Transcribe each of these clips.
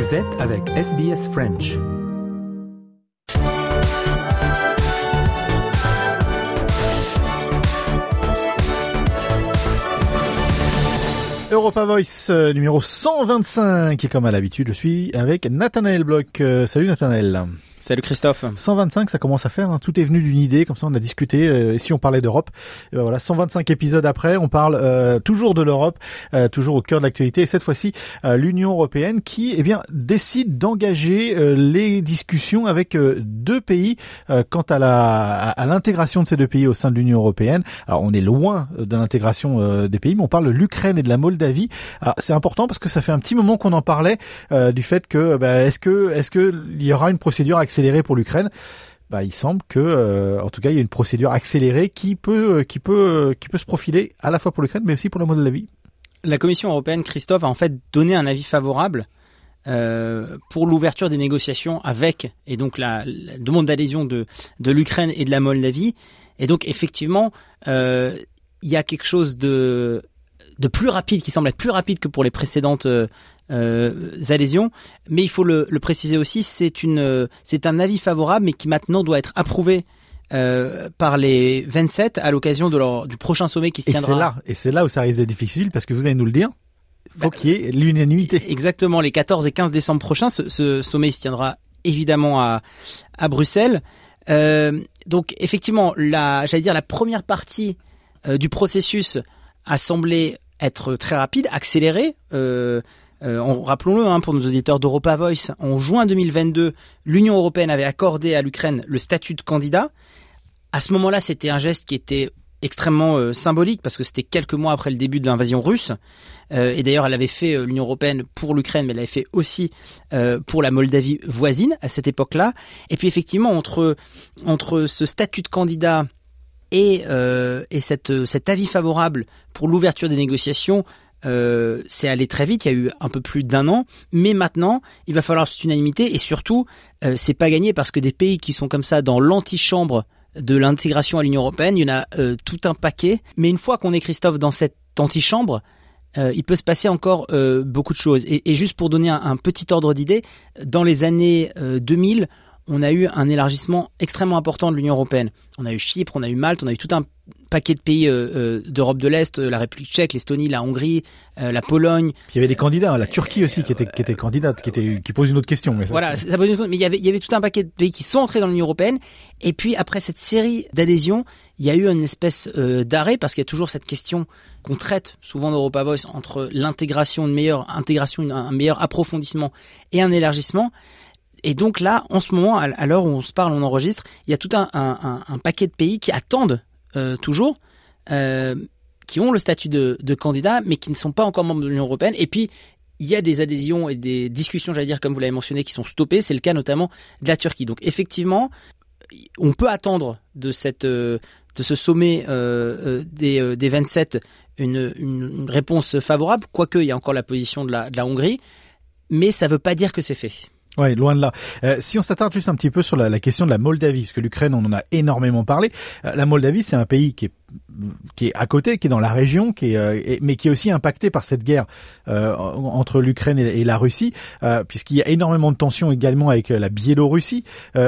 Vous êtes avec SBS French. Europa Voice euh, numéro 125 et comme à l'habitude je suis avec Nathanaël Bloch. Euh, salut Nathanaël. Salut Christophe. 125, ça commence à faire. Hein. Tout est venu d'une idée, comme ça on a discuté. Euh, et si on parlait d'Europe, ben voilà, 125 épisodes après, on parle euh, toujours de l'Europe, euh, toujours au cœur de l'actualité. Et cette fois-ci, l'Union européenne qui, eh bien, décide d'engager les discussions avec deux pays quant à la à, l'intégration de ces deux pays au sein de l'Union européenne. Alors on est loin de l'intégration des pays, mais on parle de l'Ukraine et de la Moldavie. C'est important parce que ça fait un petit moment qu'on en parlait du fait que ben, est-ce que est-ce que il y aura une procédure accéléré pour l'Ukraine. Bah, il semble que, euh, en tout cas, il y a une procédure accélérée qui peut, euh, qui peut, euh, qui peut se profiler à la fois pour l'Ukraine, mais aussi pour la Moldavie. La Commission européenne, Christophe, a en fait donné un avis favorable pour l'ouverture des négociations avec, et donc la, demande d'adhésion de, de l'Ukraine et de la Moldavie. Et donc, effectivement, il y a quelque chose de, de plus rapide, qui semble être plus rapide que pour les précédentes adhésions. Mais il faut le, préciser aussi, c'est une, c'est un avis favorable, mais qui maintenant doit être approuvé euh, par les 27 à l'occasion de leur, du prochain sommet qui se tiendra. Et c'est là, et c'est là où ça risque d'être difficile parce que vous allez nous le dire. Faut bah, qu'il y ait l'unanimité. Exactement, les 14 et 15 décembre prochains, ce, sommet se tiendra évidemment à, à Bruxelles. Euh, donc effectivement, la, j'allais dire la première partie euh, du processus a semblé être très rapide, accélérée. Euh, rappelons-le hein, pour nos auditeurs d'Europa Voice, en juin 2022, l'Union européenne avait accordé à l'Ukraine le statut de candidat. À ce moment-là, c'était un geste qui était extrêmement euh, symbolique parce que c'était quelques mois après le début de l'invasion russe. Euh, et d'ailleurs, elle avait fait l'Union européenne pour l'Ukraine, mais elle avait fait aussi pour la Moldavie voisine à cette époque-là. Et puis effectivement, entre entre ce statut de candidat et, et cette, cet avis favorable pour l'ouverture des négociations, euh, c'est allé très vite, il y a eu un peu plus d'un an, mais maintenant, il va falloir cette unanimité et surtout, euh, c'est pas gagné parce que des pays qui sont comme ça dans l'antichambre de l'intégration à l'Union européenne, il y en a euh, tout un paquet. Mais une fois qu'on est Christophe dans cette antichambre, euh, il peut se passer encore beaucoup de choses. Et, juste pour donner un, un petit ordre d'idée, dans les années 2000, on a eu un élargissement extrêmement important de l'Union européenne. On a eu Chypre, on a eu Malte, on a eu tout un paquet de pays euh, euh, d'Europe de l'Est, la République tchèque, l'Estonie, la Hongrie, euh, la Pologne. il y avait des candidats, la Turquie aussi qui était qui était candidate, qui était qui pose une autre question. Mais voilà, ça pose une question. Mais il y avait il y avait tout un paquet de pays qui sont entrés dans l'Union européenne. Et puis après cette série d'adhésions, il y a eu une espèce d'arrêt parce qu'il y a toujours cette question qu'on traite souvent dans Europa Voice entre l'intégration, une meilleure intégration, un meilleur approfondissement et un élargissement. Et donc là, en ce moment, à l'heure où on se parle, on enregistre, il y a tout un, paquet de pays qui attendent euh, toujours, euh, qui ont le statut de, de, candidat, mais qui ne sont pas encore membres de l'Union européenne. Et puis, il y a des adhésions et des discussions, j'allais dire, comme vous l'avez mentionné, qui sont stoppées. C'est le cas notamment de la Turquie. Donc effectivement, on peut attendre de, cette, euh, de ce sommet des, des 27 une, réponse favorable, quoique il y a encore la position de la Hongrie, mais ça ne veut pas dire que c'est fait. Ouais, loin de là. Euh, si on s'attarde juste un petit peu sur la, la question de la Moldavie, parce que l'Ukraine, on en a énormément parlé. Euh, la Moldavie, c'est un pays qui est qui est à côté, qui est dans la région, qui est, euh, mais qui est aussi impacté par cette guerre euh, entre l'Ukraine et, la Russie, euh, puisqu'il y a énormément de tensions également avec la Biélorussie.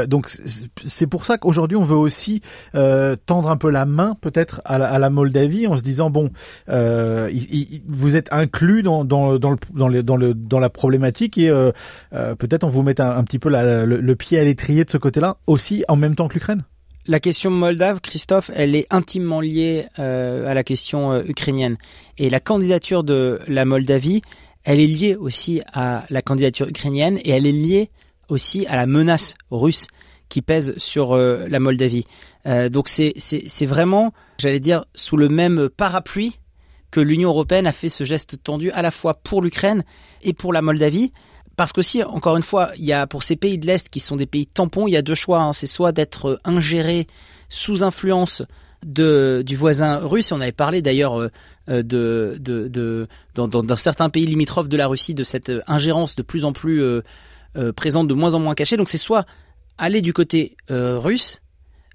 donc c'est pour ça qu'aujourd'hui on veut aussi tendre un peu la main peut-être à, la Moldavie en se disant bon, vous êtes inclus dans le, dans, le, dans, la problématique et peut-être on vous met un, petit peu le pied à l'étrier de ce côté-là aussi en même temps que l'Ukraine. La question moldave, Christophe, elle est intimement liée euh, à la question euh, ukrainienne. Et la candidature de la Moldavie, elle est liée aussi à la candidature ukrainienne et elle est liée aussi à la menace russe qui pèse sur euh, la Moldavie. donc c'est vraiment, j'allais dire, sous le même parapluie que l'Union européenne a fait ce geste tendu à la fois pour l'Ukraine et pour la Moldavie parce qu'aussi, encore une fois, il y a pour ces pays de l'Est qui sont des pays tampons, il y a deux choix. Hein. C'est soit d'être ingéré sous influence du voisin russe. On avait parlé d'ailleurs euh, de, dans, certains pays limitrophes de la Russie de cette ingérence de plus en plus euh, euh, présente, de moins en moins cachée. Donc c'est soit aller du côté russe,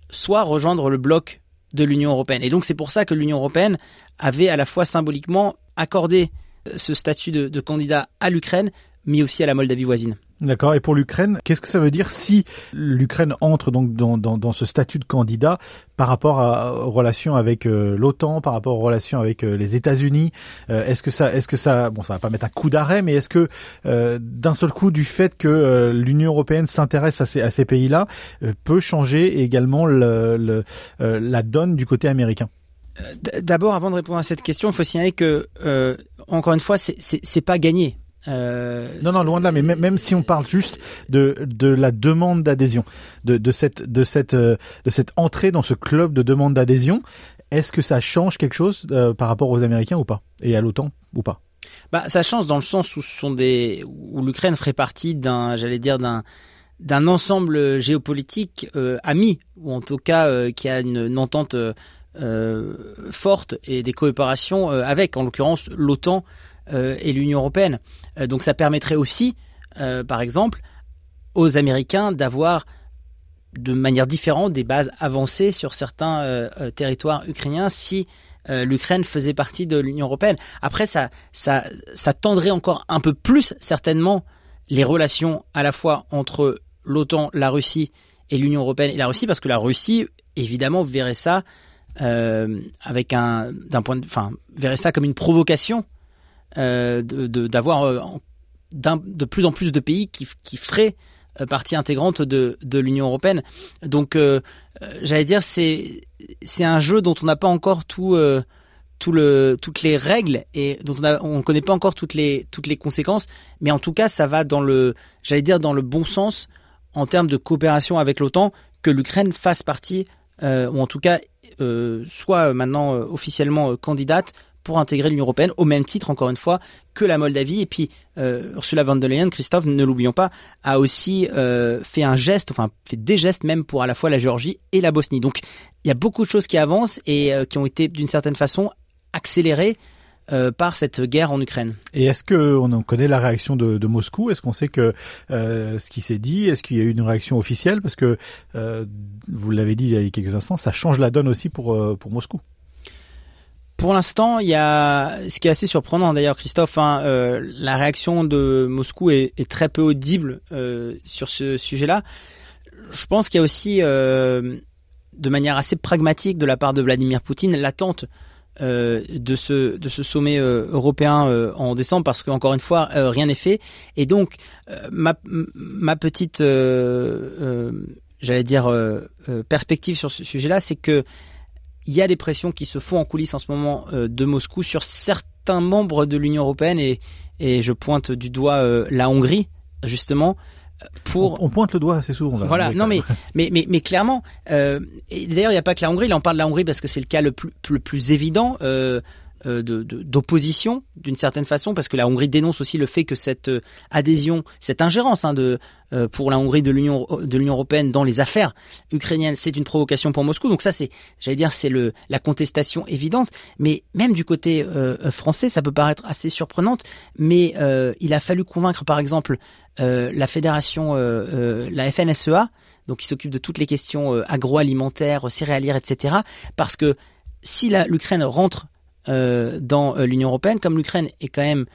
soit rejoindre le bloc de l'Union européenne. Et donc c'est pour ça que l'Union européenne avait à la fois symboliquement accordé ce statut de candidat à l'Ukraine, mais aussi à la Moldavie voisine. D'accord. Et pour l'Ukraine, qu'est-ce que ça veut dire si l'Ukraine entre donc dans, dans, dans, ce statut de candidat par rapport à, aux relations avec euh, l'OTAN, par rapport aux relations avec euh, les États-Unis euh, Est-ce que ça, est-ce que ça, bon, ça va pas mettre un coup d'arrêt, mais est-ce que d'un seul coup, du fait que l'Union européenne s'intéresse à ces, à ces pays-là, peut changer également le, le, la donne du côté américain? D'abord, avant de répondre à cette question, il faut signaler que, encore une fois, c'est pas gagné. Euh, non, non, loin de là. Mais même, si on parle juste de de la demande d'adhésion, de de cette de cette euh, de cette entrée dans ce club de demande d'adhésion, est-ce que ça change quelque chose euh, par rapport aux Américains ou pas? Et à l'OTAN ou pas? Bah, ça change dans le sens où sont des où l'Ukraine ferait partie d'un, j'allais dire d'un d'un ensemble géopolitique ami ou en tout cas qui a une, entente forte et des coopérations avec, en l'occurrence, l'OTAN et l'Union européenne. Euh, donc ça permettrait aussi, euh, par exemple, aux Américains d'avoir de manière différente des bases avancées sur certains territoires ukrainiens si l'Ukraine faisait partie de l'Union européenne. Après, ça, ça, ça tendrait encore un peu plus certainement les relations à la fois entre l'OTAN, la Russie et l'Union européenne et la Russie, parce que la Russie, évidemment, verrait ça avec un, point de, verrait ça comme une provocation euh, d'avoir euh, de, plus en plus de pays qui, qui feraient euh, partie intégrante de, de l'Union européenne. Donc, j'allais dire, c'est un jeu dont on n'a pas encore tout, tout le, toutes les règles et dont on ne connaît pas encore toutes les, toutes les conséquences. Mais en tout cas, ça va dans le, j'allais dire, dans le bon sens en termes de coopération avec l'OTAN que l'Ukraine fasse partie, ou en tout cas soit maintenant officiellement candidate pour intégrer l'Union européenne au même titre, encore une fois, que la Moldavie. Et puis euh, Ursula von der Leyen, Christophe, ne l'oublions pas, a aussi euh, fait un geste, enfin fait des gestes même pour à la fois la Géorgie et la Bosnie. Donc il y a beaucoup de choses qui avancent et euh, qui ont été d'une certaine façon accélérées par cette guerre en Ukraine. Et est-ce qu'on connaît la réaction de, Moscou? Est-ce qu'on sait que ce qui s'est dit? Est-ce qu'il y a eu une réaction officielle? Parce que vous l'avez dit il y a quelques instants, ça change la donne aussi pour pour Moscou. Pour l'instant, il y a ce qui est assez surprenant d'ailleurs, Christophe. Hein, euh, la réaction de Moscou est, très peu audible euh, sur ce sujet-là. Je pense qu'il y a aussi, euh, de manière assez pragmatique, de la part de Vladimir Poutine, l'attente de ce de ce sommet européen en décembre, parce qu'encore une fois, rien n'est fait. Et donc, ma ma petite, j'allais dire, perspective sur ce sujet-là, c'est que il y a des pressions qui se font en coulisses en ce moment euh, de Moscou sur certains membres de l'Union européenne et, et je pointe du doigt euh, la Hongrie justement pour on, pointe le doigt assez souvent voilà non mais, mais, mais mais clairement euh, d'ailleurs il n'y a pas que la Hongrie il en parle de la Hongrie parce que c'est le cas le plus le plus évident euh, euh, d'opposition d'une certaine façon parce que la Hongrie dénonce aussi le fait que cette euh, adhésion, cette ingérence hein, de euh, pour la Hongrie de l'Union européenne dans les affaires ukrainiennes, c'est une provocation pour Moscou. Donc ça c'est, j'allais dire, c'est la contestation évidente. Mais même du côté français, ça peut paraître assez surprenante, mais il a fallu convaincre par exemple la fédération, la FNSEA, donc qui s'occupe de toutes les questions agroalimentaires, céréalières, etc. Parce que si l'Ukraine rentre euh, dans euh, l'Union européenne, comme l'Ukraine est quand même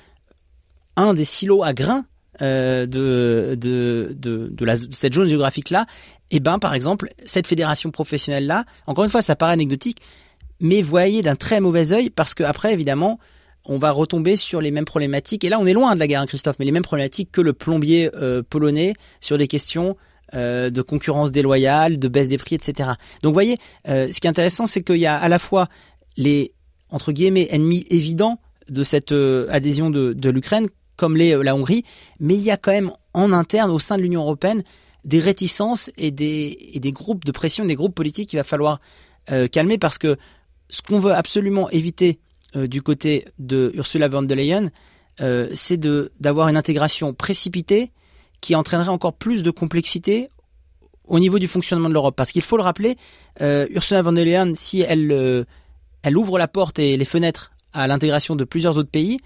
un des silos à grains euh, de, de, de, cette zone géographique-là, et eh ben par exemple, cette fédération professionnelle-là, encore une fois, ça paraît anecdotique, mais voyez d'un très mauvais œil, parce que après, évidemment, on va retomber sur les mêmes problématiques. Et là, on est loin de la guerre, hein, Christophe, mais les mêmes problématiques que le plombier polonais sur des questions de concurrence déloyale, de baisse des prix, etc. Donc, vous voyez, ce qui est intéressant, c'est qu'il y a à la fois les entre guillemets, ennemi évident de cette euh, adhésion de, l'Ukraine, comme l'est euh, la Hongrie, mais il y a quand même en interne, au sein de l'Union européenne, des réticences et des, des groupes de pression, des groupes politiques qu'il va falloir euh, calmer parce que ce qu'on veut absolument éviter du côté de Ursula von der Leyen, c'est d'avoir une intégration précipitée qui entraînerait encore plus de complexité au niveau du fonctionnement de l'Europe. Parce qu'il faut le rappeler, Ursula von der Leyen, si elle elle ouvre la porte et les fenêtres à l'intégration de plusieurs autres pays.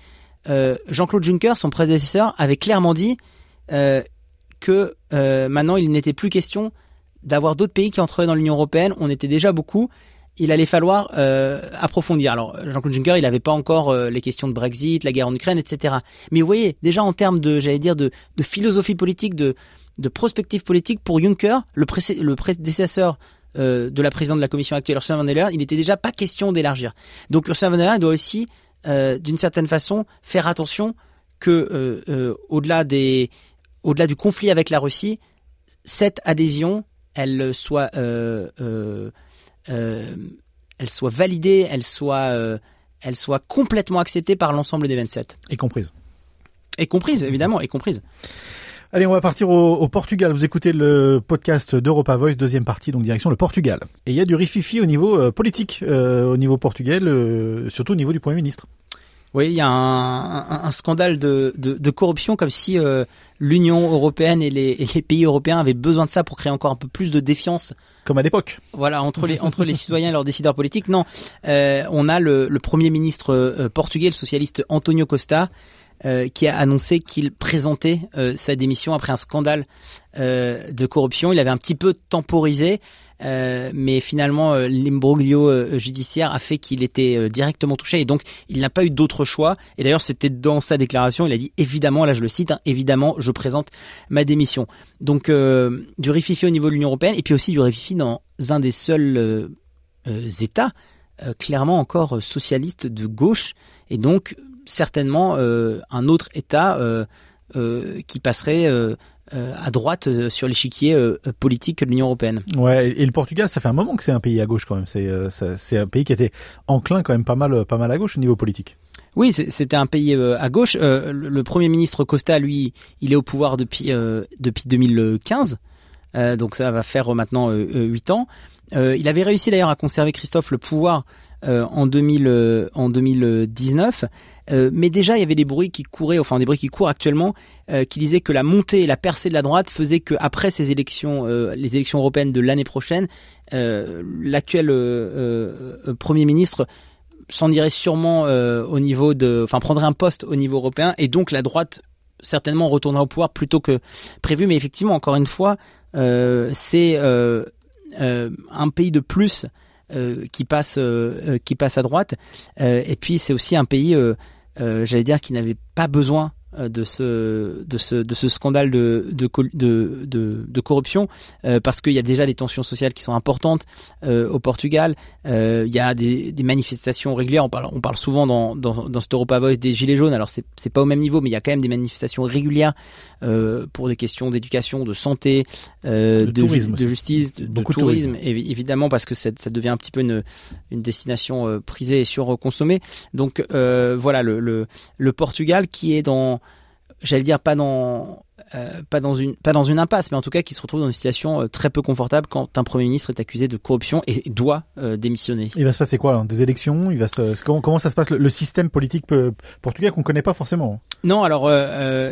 Euh, Jean-Claude Juncker, son prédécesseur, avait clairement dit euh, que euh, maintenant il n'était plus question d'avoir d'autres pays qui entreraient dans l'Union européenne. On était déjà beaucoup il allait falloir approfondir. Alors Jean-Claude Juncker, il n'avait pas encore les questions de Brexit, la guerre en Ukraine, etc. Mais vous voyez, déjà en termes de, j'allais dire, de, philosophie politique, de, prospective politique, pour Juncker, le prédécesseur euh, de la présidente de la commission actuelle, Ursula von der Leyen, il n'était déjà pas question d'élargir. Donc Ursula von der Leyen doit aussi, euh, d'une certaine façon, faire attention que euh, au-delà des, au-delà du conflit avec la Russie, cette adhésion, elle soit elle soit validée, elle soit, elle soit complètement acceptée par l'ensemble des 27. Et comprise. Et comprise, évidemment, et comprise. Allez, on va partir au, Portugal. Vous écoutez le podcast d'Europa Voice, deuxième partie, donc direction le Portugal. Et il y a du rififi au niveau euh, politique, au niveau portugais, surtout au niveau du Premier ministre. Oui, il y a un, scandale de, corruption, comme si l'Union européenne et les, et les, pays européens avaient besoin de ça pour créer encore un peu plus de défiance comme à l'époque. Voilà, entre les entre les citoyens et leurs décideurs politiques. Non, euh, on a le, le, premier ministre euh, portugais, le socialiste Antonio Costa, euh, qui a annoncé qu'il présentait euh, sa démission après un scandale euh, de corruption. Il avait un petit peu temporisé. Mais finalement l'imbroglio judiciaire a fait qu'il était directement touché et donc il n'a pas eu d'autre choix. Et d'ailleurs c'était dans sa déclaration, il a dit évidemment, là je le cite, hein, évidemment je présente ma démission. Donc du rififi au niveau de l'Union européenne et puis aussi du rififi dans un des seuls États clairement encore socialiste de gauche et donc certainement un autre État qui passerait euh, à droite euh, sur l'échiquier euh, politique de l'Union européenne. Ouais, et le Portugal, ça fait un moment que c'est un pays à gauche quand même. C'est c'est un pays qui était enclin quand même pas mal pas mal à gauche au niveau politique. Oui, c'était un pays à gauche. le, premier ministre Costa, lui, il est au pouvoir depuis depuis 2015. donc ça va faire maintenant 8 ans. il avait réussi d'ailleurs à conserver Christophe le pouvoir en 2000 en 2019. Euh, mais déjà, il y avait des bruits qui couraient, enfin des bruits qui courent actuellement, euh, qui disaient que la montée et la percée de la droite faisait que après ces élections, euh, les élections européennes de l'année prochaine, l'actuel premier ministre s'en irait sûrement au niveau de, enfin prendrait un poste au niveau européen, et donc la droite certainement retournera au pouvoir plutôt que prévu. Mais effectivement, encore une fois, c'est un pays de plus qui passe qui passe à droite. Et puis c'est aussi un pays euh, j'allais dire, qui n'avait pas besoin euh, de ce de ce de ce scandale de de de, de, corruption euh, parce qu'il y a déjà des tensions sociales qui sont importantes euh, au Portugal. Euh, il y a des, des, manifestations régulières. On parle on parle souvent dans dans, dans cette Europa Voice des gilets jaunes. Alors c'est c'est pas au même niveau mais il y a quand même des manifestations régulières pour des questions d'éducation de santé de, tourisme de justice de, de tourisme, évidemment parce que ça, ça, devient un petit peu une une destination prisée et surconsommée. Donc voilà le, le le Portugal qui est dans j'allais dire pas dans euh, pas dans une pas dans une impasse, mais en tout cas qui se retrouve dans une situation euh, très peu confortable quand un premier ministre est accusé de corruption et doit euh, démissionner. Il va se passer quoi alors? Des élections? Il va se, comment, comment ça se passe le, système politique portugais qu'on connaît pas forcément Non, alors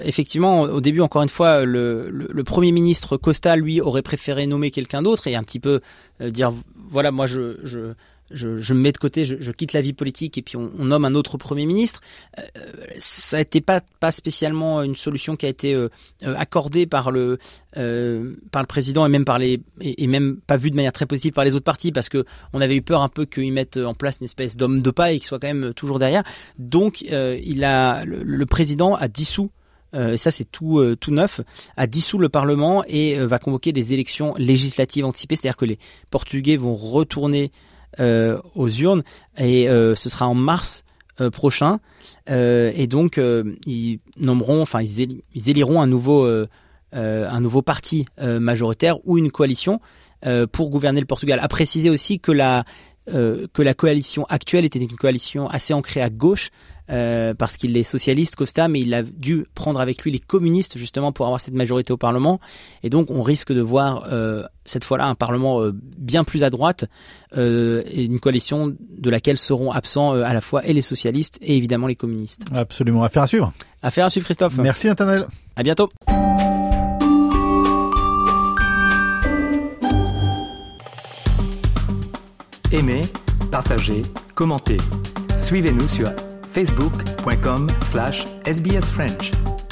effectivement, au début, encore une fois, le, le, le, premier ministre Costa lui aurait préféré nommer quelqu'un d'autre et un petit peu dire voilà, moi je, je je, me mets de côté, je, quitte la vie politique et puis on, nomme un autre Premier ministre. Euh, ça n'était pas, spécialement une solution qui a été euh, euh, accordée par le, euh, par le président et même, par les, et, même pas vue de manière très positive par les autres partis parce que on avait eu peur un peu qu'ils mettent en place une espèce d'homme de paille qui soit quand même toujours derrière. Donc le, président a dissous et ça c'est tout, tout neuf, a dissous le Parlement et va convoquer des élections législatives anticipées, c'est-à-dire que les Portugais vont retourner euh, aux urnes et euh, ce sera en mars euh, prochain et donc ils nommeront, enfin ils, éliront un nouveau un nouveau parti majoritaire ou une coalition pour gouverner le Portugal. À préciser aussi que la que la coalition actuelle était une coalition assez ancrée à gauche, euh, parce qu'il est socialiste, Costa, mais il a dû prendre avec lui les communistes justement pour avoir cette majorité au Parlement. Et donc on risque de voir euh, cette fois-là un Parlement euh, bien plus à droite et une coalition de laquelle seront absents à la fois et les socialistes et évidemment les communistes. Absolument. Affaire à suivre. Affaire à suivre, Christophe. Merci, Nathanaël. À bientôt. Aimez, partagez, commentez. Suivez-nous sur facebook.com slash sbsfrench.